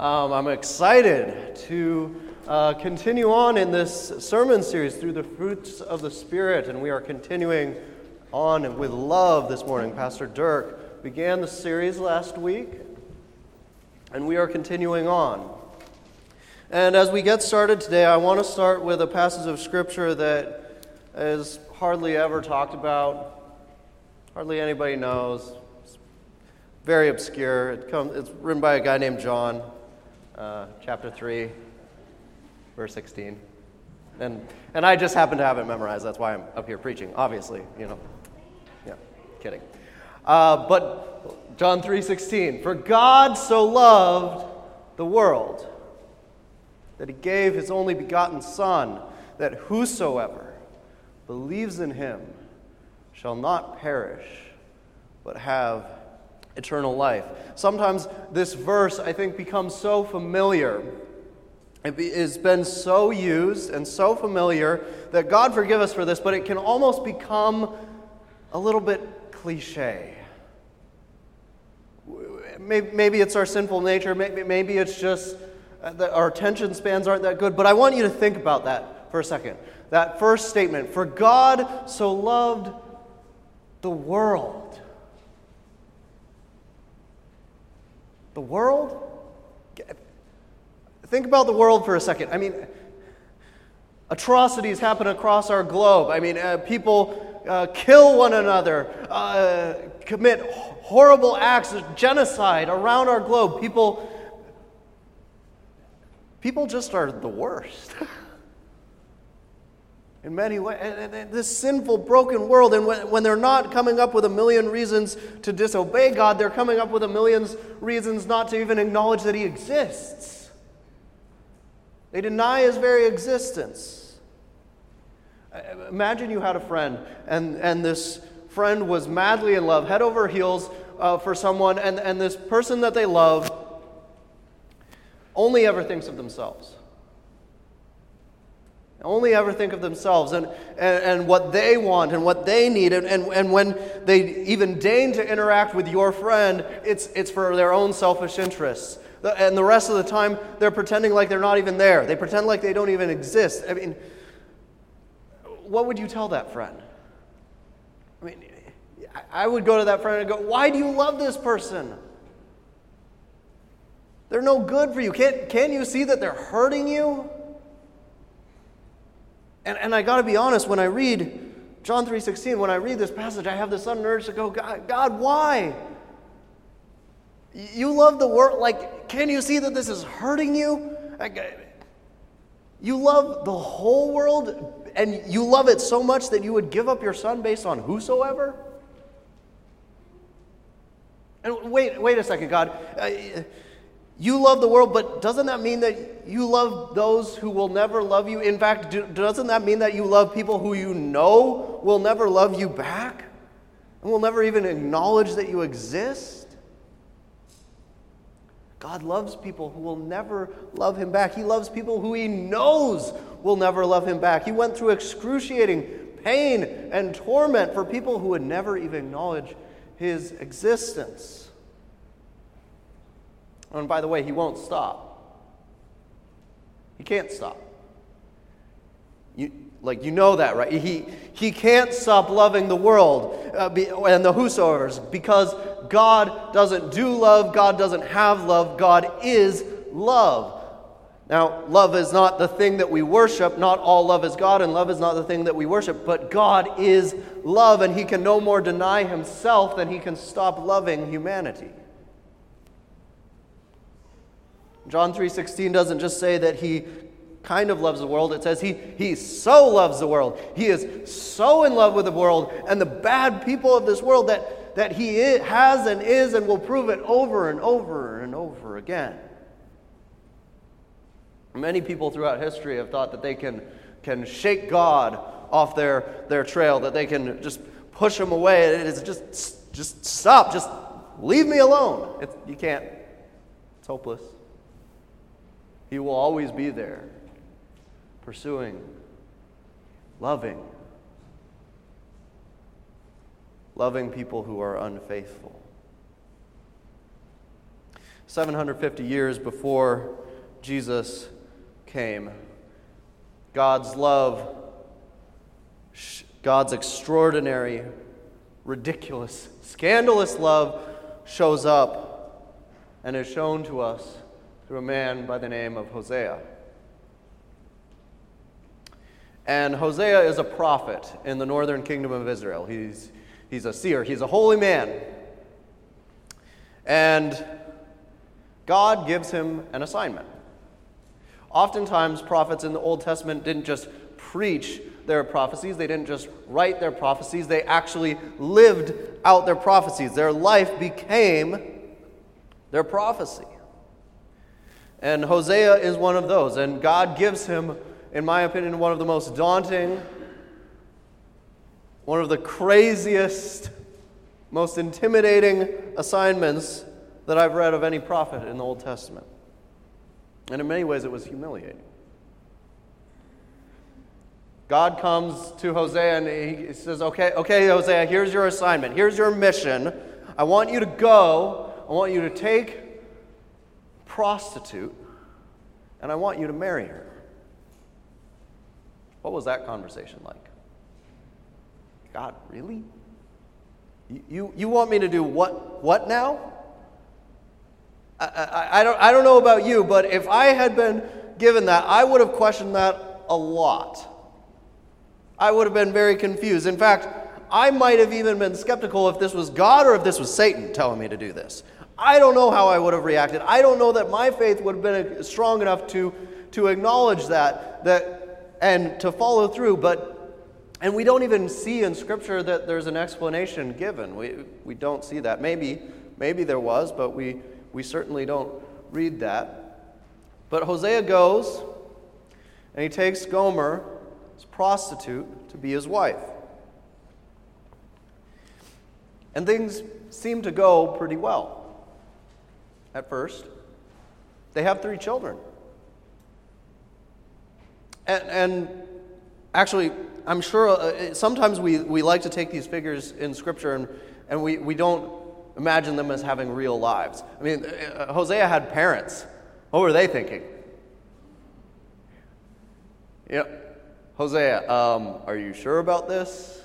Um, I'm excited to uh, continue on in this sermon series through the fruits of the Spirit, and we are continuing on with love this morning. Pastor Dirk began the series last week, and we are continuing on. And as we get started today, I want to start with a passage of Scripture that is hardly ever talked about, hardly anybody knows. It's very obscure. It comes, it's written by a guy named John uh, chapter 3, verse 16. And, and I just happen to have it memorized. That's why I'm up here preaching, obviously, you know. Yeah, kidding. Uh, but John 3:16, for God so loved the world that he gave his only begotten son that whosoever believes in him shall not perish but have eternal life. Sometimes this verse, I think, becomes so familiar. It has been so used and so familiar that God forgive us for this, but it can almost become a little bit cliche. Maybe it's our sinful nature, maybe it's just uh, that our attention spans aren't that good, but I want you to think about that for a second. That first statement For God so loved the world The world? Think about the world for a second. I mean, atrocities happen across our globe. I mean, uh, people uh, kill one another, uh, commit horrible acts of genocide around our globe. People, people just are the worst. in many ways. This sinful, broken world, and when, when they're not coming up with a million reasons to disobey God, they're coming up with a million reasons not to even acknowledge that He exists. They deny His very existence. Imagine you had a friend, and, and this friend was madly in love, head over heels uh, for someone, and, and this person that they love only ever thinks of themselves only ever think of themselves and, and, and, what they want and what they need. And, and, and when they even deign to interact with your friend, it's, it's for their own selfish interests. And the rest of the time, they're pretending like they're not even there. They pretend like they don't even exist. I mean, what would you tell that friend? I mean, I would go to that friend and go, Why do you love this person? They're no good for you. Can't, can't you see that they're hurting you? And, and I got to be honest, when I read John 3.16, when I read this passage, I have this sudden urge to go, God, God, why? You love the world. Like, can you see that this is hurting you? Uh, you love the whole world, and you love it so much that you would give up your son based on whosoever? And wait, wait a second, God. Uh, You love the world, but doesn't that mean that you love those who will never love you? In fact, do, doesn't that mean that you love people who you know will never love you back and will never even acknowledge that you exist? God loves people who will never love him back. He loves people who he knows will never love him back. He went through excruciating pain and torment for people who would never even acknowledge his existence. And by the way, he won't stop. He can't stop. You, like, you know that, right? He, he can't stop loving the world uh, be, and the whosoever's because God doesn't do love, God doesn't have love, God is love. Now, love is not the thing that we worship. Not all love is God, and love is not the thing that we worship. But God is love, and He can no more deny Himself than He can stop loving humanity. John 3:16 doesn't just say that he kind of loves the world. It says he, he so loves the world. He is so in love with the world and the bad people of this world that, that he is, has and is and will prove it over and over and over again. Many people throughout history have thought that they can, can shake God off their, their trail, that they can just push him away. It is just, just stop, just leave me alone. It's, you can't. It's hopeless. He will always be there, pursuing, loving, loving people who are unfaithful. 750 years before Jesus came. God's love, God's extraordinary, ridiculous, scandalous love shows up and is shown to us through a man by the name of Hosea. And Hosea is a prophet in the northern kingdom of Israel. He's, he's a seer, he's a holy man. And God gives him an assignment. Oftentimes, prophets in the Old Testament didn't just preach their prophecies, they didn't just write their prophecies, they actually lived out their prophecies. Their life became their prophecy. And Hosea is one of those. And God gives him, in my opinion, one of the most daunting, one of the craziest, most intimidating assignments that I've read of any prophet in the Old Testament. And in many ways, it was humiliating. God comes to Hosea and he says, Okay, okay, Hosea, here's your assignment. Here's your mission. I want you to go. I want you to take prostitute and I want you to marry her. What was that conversation like? God, really? You, you, you want me to do what, what now? I, I, I, don't, I don't know about you, but if I had been given that, I would have questioned that a lot. I would have been very confused. In fact, I might have even been skeptical if this was God or if this was Satan telling me to do this. I don't know how I would have reacted. I don't know that my faith would have been strong enough to, to acknowledge that, that and to follow through. But and we don't even see in Scripture that there's an explanation given. We, we don't see that. Maybe, maybe there was, but we, we certainly don't read that. But Hosea goes and he takes Gomer, his prostitute, to be his wife. And things seem to go pretty well at first. They have three children. And, and actually, I'm sure uh, sometimes we, we like to take these figures in Scripture and, and we, we don't imagine them as having real lives. I mean, uh, Hosea had parents. What were they thinking? Yeah, Hosea, um, are you sure about this?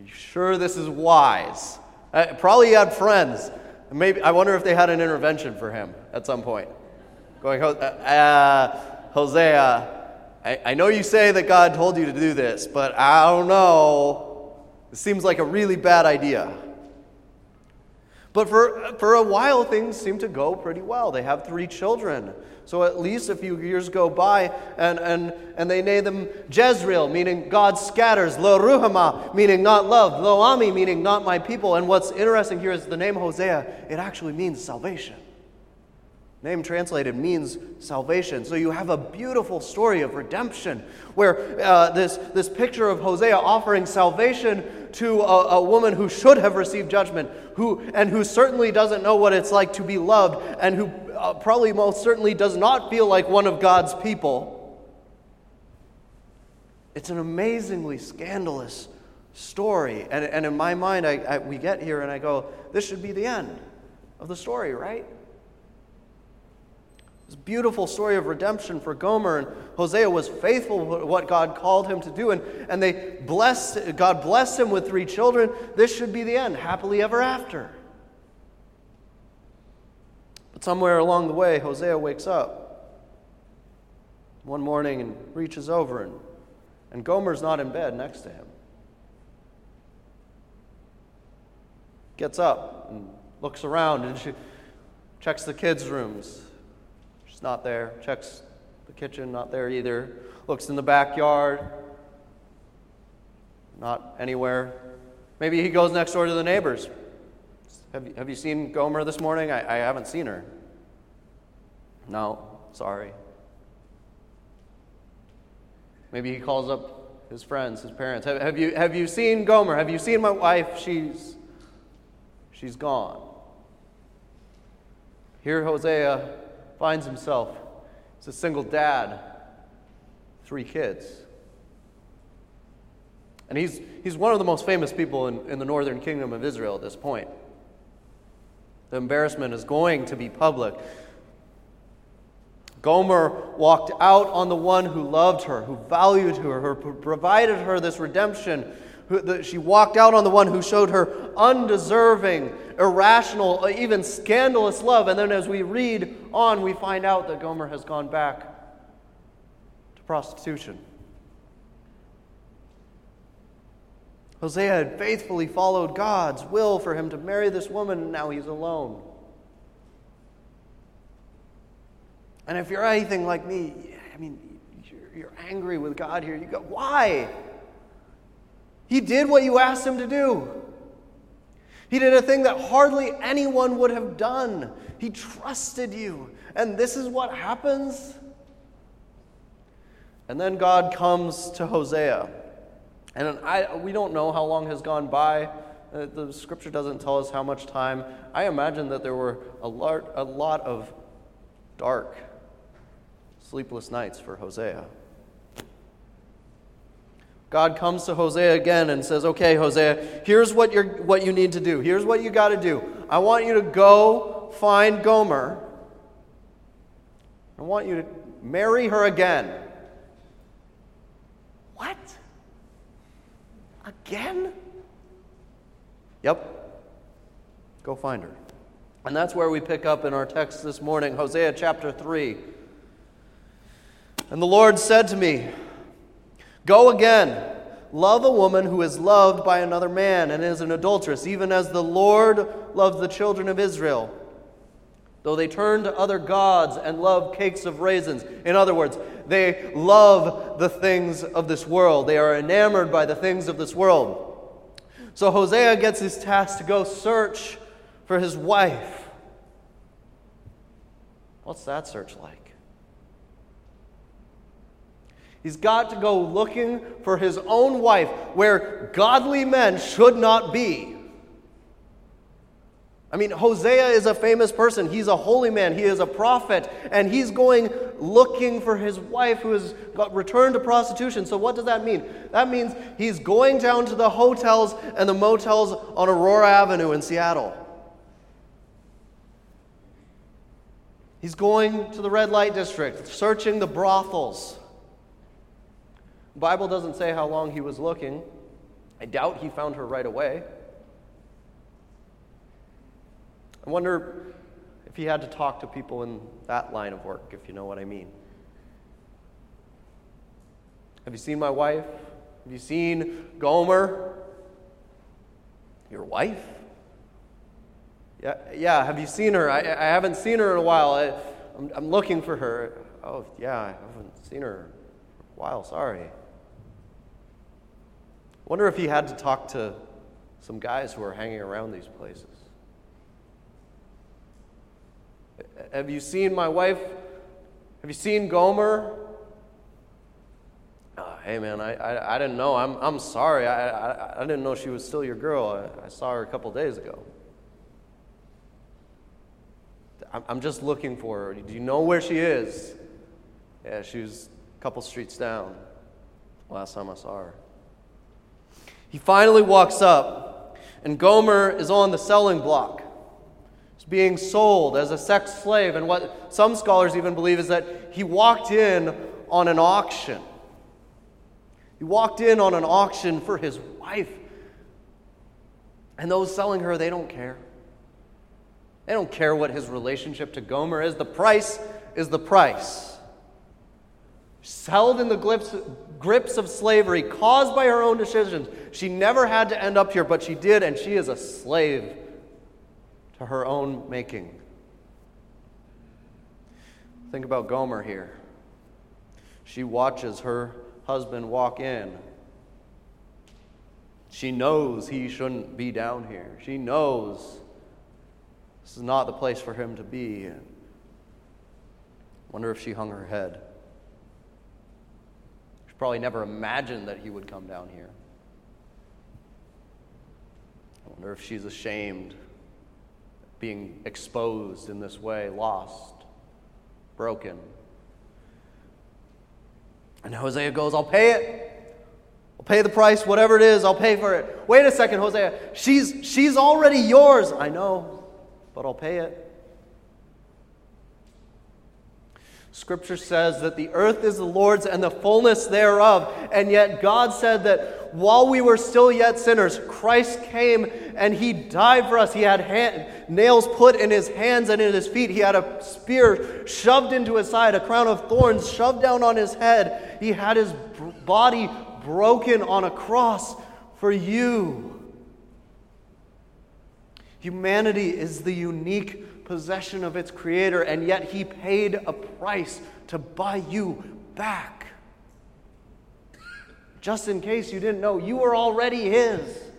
Are you sure this is wise? Uh, probably he had friends. Maybe I wonder if they had an intervention for him at some point. Going, uh, uh, Hosea, I, I know you say that God told you to do this, but I don't know. It seems like a really bad idea. But for, for a while, things seem to go pretty well. They have three children. So at least a few years go by, and, and, and they name them Jezreel, meaning God scatters, Lo Ruhamah, meaning not love, Lo Ami, meaning not my people. And what's interesting here is the name Hosea, it actually means salvation. Name translated means salvation. So you have a beautiful story of redemption where uh, this, this picture of Hosea offering salvation to a, a, woman who should have received judgment who, and who certainly doesn't know what it's like to be loved and who uh, probably most certainly does not feel like one of God's people. It's an amazingly scandalous story. And, and in my mind, I, I, we get here and I go, this should be the end of the story, right? This beautiful story of redemption for Gomer, and Hosea was faithful to what God called him to do, and, and they blessed, God blessed him with three children. This should be the end, happily ever after. But somewhere along the way, Hosea wakes up one morning and reaches over, and, and Gomer's not in bed next to him. Gets up and looks around, and she checks the kids' rooms She's not there. Checks the kitchen, not there either. Looks in the backyard, not anywhere. Maybe he goes next door to the neighbors. Have you, have you seen Gomer this morning? I, I haven't seen her. No, sorry. Maybe he calls up his friends, his parents. Have, have, you, have you seen Gomer? Have you seen my wife? She's, she's gone. Here, Hosea finds himself as a single dad, three kids. And he's, he's one of the most famous people in, in the northern kingdom of Israel at this point. The embarrassment is going to be public. Gomer walked out on the one who loved her, who valued her, who provided her this redemption. She walked out on the one who showed her undeserving, irrational, uh, even scandalous love. And then as we read on, we find out that Gomer has gone back to prostitution. Hosea had faithfully followed God's will for him to marry this woman, and now he's alone. And if you're anything like me, I mean, you're, you're angry with God here. You go, why? He did what you asked him to do. He did a thing that hardly anyone would have done. He trusted you. And this is what happens. And then God comes to Hosea. And I, we don't know how long has gone by. Uh, the scripture doesn't tell us how much time. I imagine that there were a lot, a lot of dark, sleepless nights for Hosea. God comes to Hosea again and says, Okay, Hosea, here's what, you're, what you need to do. Here's what you got to do. I want you to go find Gomer. I want you to marry her again. What? Again? Yep. Go find her. And that's where we pick up in our text this morning, Hosea chapter 3. And the Lord said to me, Go again, love a woman who is loved by another man and is an adulteress, even as the Lord loved the children of Israel. Though they turn to other gods and love cakes of raisins. In other words, they love the things of this world. They are enamored by the things of this world. So Hosea gets his task to go search for his wife. What's that search like? He's got to go looking for his own wife where godly men should not be. I mean, Hosea is a famous person. He's a holy man. He is a prophet. And he's going looking for his wife who has got returned to prostitution. So, what does that mean? That means he's going down to the hotels and the motels on Aurora Avenue in Seattle. He's going to the red light district, searching the brothels. The Bible doesn't say how long he was looking. I doubt he found her right away. I wonder if he had to talk to people in that line of work, if you know what I mean. Have you seen my wife? Have you seen Gomer? Your wife? Yeah, yeah. Have you seen her? I, I haven't seen her in a while. I, I'm, I'm looking for her. Oh, yeah, I haven't seen her for a while. Sorry. Wonder if he had to talk to some guys who are hanging around these places. Have you seen my wife? Have you seen Gomer? Oh, hey, man, I, I, I, didn't know. I'm, I'm sorry. I, I, I didn't know she was still your girl. I, I saw her a couple days ago. I'm, I'm just looking for her. Do you know where she is? Yeah, she was a couple streets down last time I saw her. He finally walks up, and Gomer is on the selling block being sold as a sex slave. And what some scholars even believe is that he walked in on an auction. He walked in on an auction for his wife. And those selling her, they don't care. They don't care what his relationship to Gomer is. The price is the price. Held in the grips, grips of slavery caused by her own decisions. She never had to end up here, but she did, and she is a slave to her own making. Think about Gomer here. She watches her husband walk in. She knows he shouldn't be down here. She knows this is not the place for him to be. Wonder if she hung her head. She probably never imagined that he would come down here. I wonder if she's ashamed being exposed in this way, lost, broken. And Hosea goes, I'll pay it. I'll pay the price, whatever it is, I'll pay for it. Wait a second, Hosea. She's, she's already yours. I know, but I'll pay it. Scripture says that the earth is the Lord's and the fullness thereof. And yet God said that while we were still yet sinners, Christ came and he died for us. He had hand, nails put in his hands and in his feet. He had a spear shoved into his side, a crown of thorns shoved down on his head. He had his body broken on a cross for you. Humanity is the unique possession of its creator, and yet he paid a price to buy you back. Just in case you didn't know, you were already his.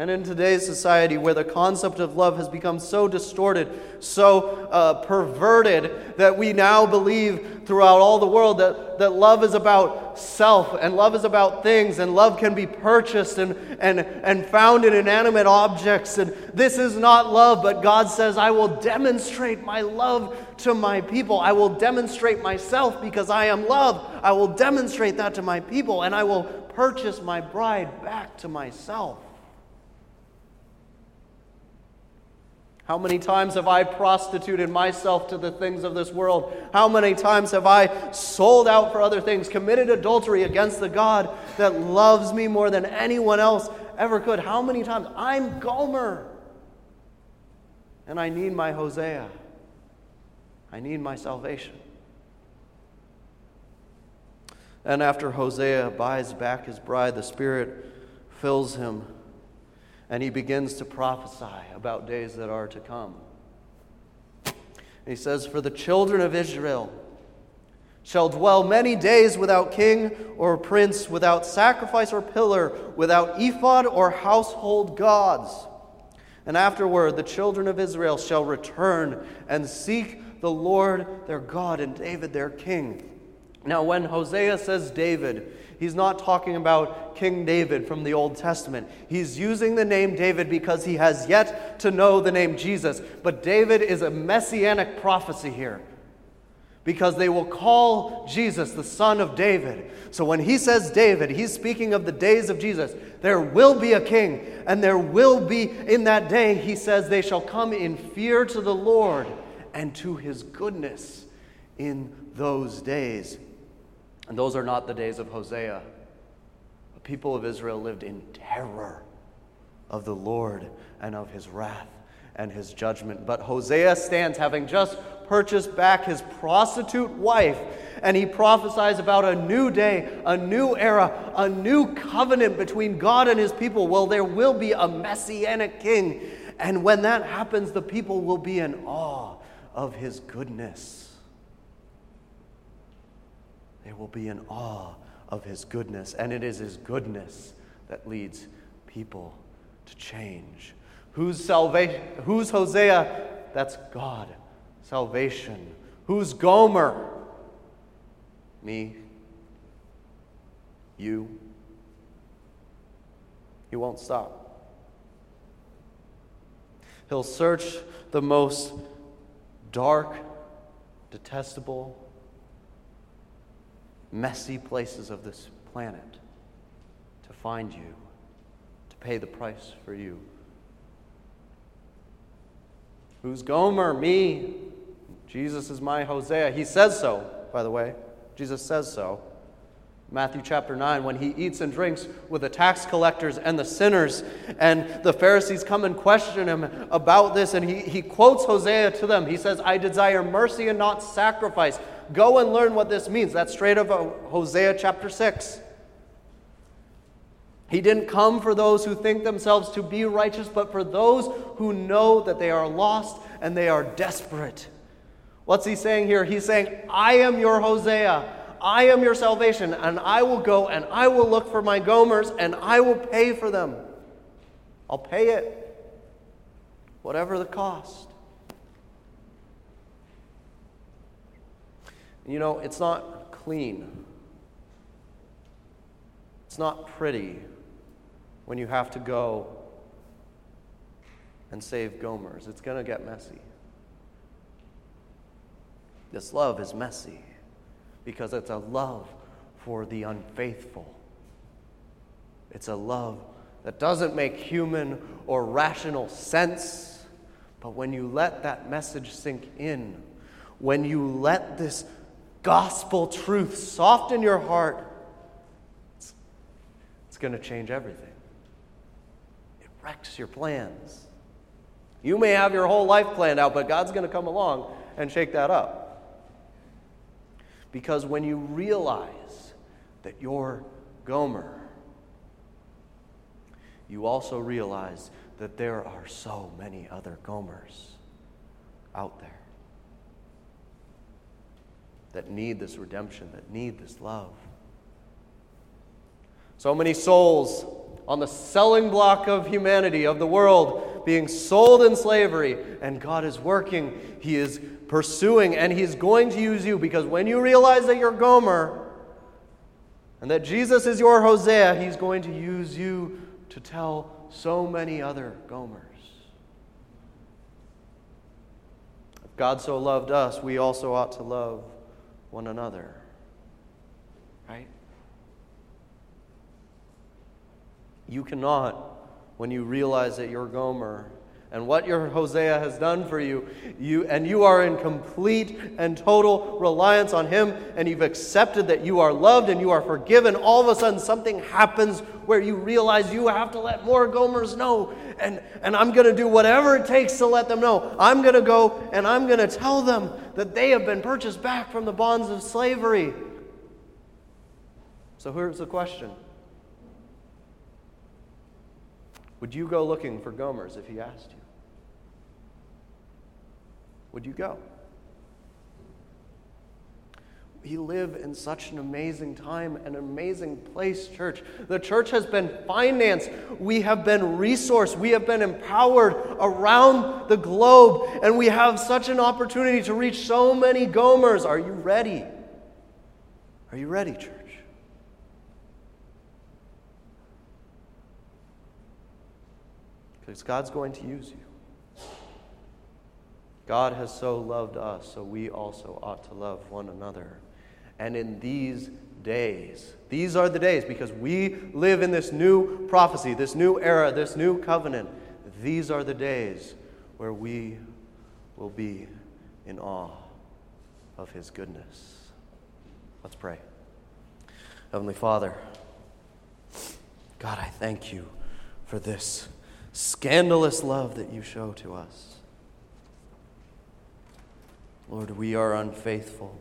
And in today's society, where the concept of love has become so distorted, so uh, perverted, that we now believe throughout all the world that, that love is about self, and love is about things, and love can be purchased and, and, and found in inanimate objects. And this is not love, but God says, I will demonstrate my love to my people. I will demonstrate myself because I am love. I will demonstrate that to my people, and I will purchase my bride back to myself. How many times have I prostituted myself to the things of this world? How many times have I sold out for other things, committed adultery against the God that loves me more than anyone else ever could? How many times? I'm Gomer. And I need my Hosea. I need my salvation. And after Hosea buys back his bride, the Spirit fills him and he begins to prophesy about days that are to come. he says, For the children of Israel shall dwell many days without king or prince, without sacrifice or pillar, without ephod or household gods. And afterward, the children of Israel shall return and seek the Lord their God and David their king. Now, when Hosea says David, he's not talking about King David from the Old Testament. He's using the name David because he has yet to know the name Jesus. But David is a messianic prophecy here because they will call Jesus the son of David. So when he says David, he's speaking of the days of Jesus. There will be a king, and there will be in that day, he says, they shall come in fear to the Lord and to his goodness in those days. And those are not the days of Hosea. The people of Israel lived in terror of the Lord and of his wrath and his judgment. But Hosea stands having just purchased back his prostitute wife, and he prophesies about a new day, a new era, a new covenant between God and his people. Well, there will be a messianic king, and when that happens, the people will be in awe of his goodness. They will be in awe of his goodness. And it is his goodness that leads people to change. Who's salvation? Who's Hosea? That's God. Salvation. Who's Gomer? Me. You. He won't stop. He'll search the most dark, detestable, messy places of this planet to find you, to pay the price for you. Who's Gomer? Me. Jesus is my Hosea. He says so, by the way. Jesus says so. Matthew chapter 9, when he eats and drinks with the tax collectors and the sinners, and the Pharisees come and question him about this, and he, he quotes Hosea to them. He says, I desire mercy and not sacrifice. Go and learn what this means. That's straight out of uh, Hosea chapter 6. He didn't come for those who think themselves to be righteous, but for those who know that they are lost and they are desperate. What's he saying here? He's saying, I am your Hosea. I am your salvation, and I will go and I will look for my Gomers and I will pay for them. I'll pay it, whatever the cost. You know, it's not clean, it's not pretty when you have to go and save Gomers. It's going to get messy. This love is messy because it's a love for the unfaithful. It's a love that doesn't make human or rational sense. But when you let that message sink in, when you let this gospel truth soften your heart, it's, it's going to change everything. It wrecks your plans. You may have your whole life planned out, but God's going to come along and shake that up. Because when you realize that you're Gomer, you also realize that there are so many other Gomers out there that need this redemption, that need this love. So many souls on the selling block of humanity, of the world, being sold in slavery, and God is working. He is pursuing, and He's going to use you because when you realize that you're Gomer and that Jesus is your Hosea, He's going to use you to tell so many other Gomers. If God so loved us, we also ought to love one another. Right? You cannot, when you realize that you're Gomer and what your Hosea has done for you, you and you are in complete and total reliance on him and you've accepted that you are loved and you are forgiven, all of a sudden something happens where you realize you have to let more Gomers know and, and I'm going to do whatever it takes to let them know. I'm going to go and I'm going to tell them that they have been purchased back from the bonds of slavery. So here's the question. Would you go looking for Gomers if he asked you? Would you go? We live in such an amazing time, an amazing place, church. The church has been financed. We have been resourced. We have been empowered around the globe. And we have such an opportunity to reach so many Gomers. Are you ready? Are you ready, church? Because God's going to use you. God has so loved us, so we also ought to love one another. And in these days, these are the days because we live in this new prophecy, this new era, this new covenant. These are the days where we will be in awe of his goodness. Let's pray. Heavenly Father, God, I thank you for this scandalous love that you show to us. Lord, we are unfaithful.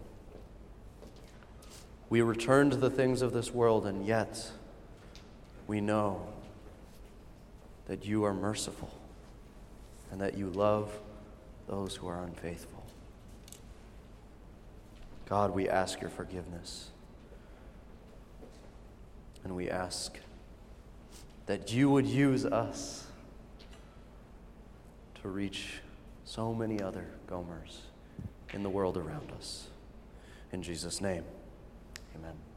We return to the things of this world, and yet we know that you are merciful and that you love those who are unfaithful. God, we ask your forgiveness. And we ask that you would use us to reach so many other Gomers in the world around us. In Jesus' name, amen.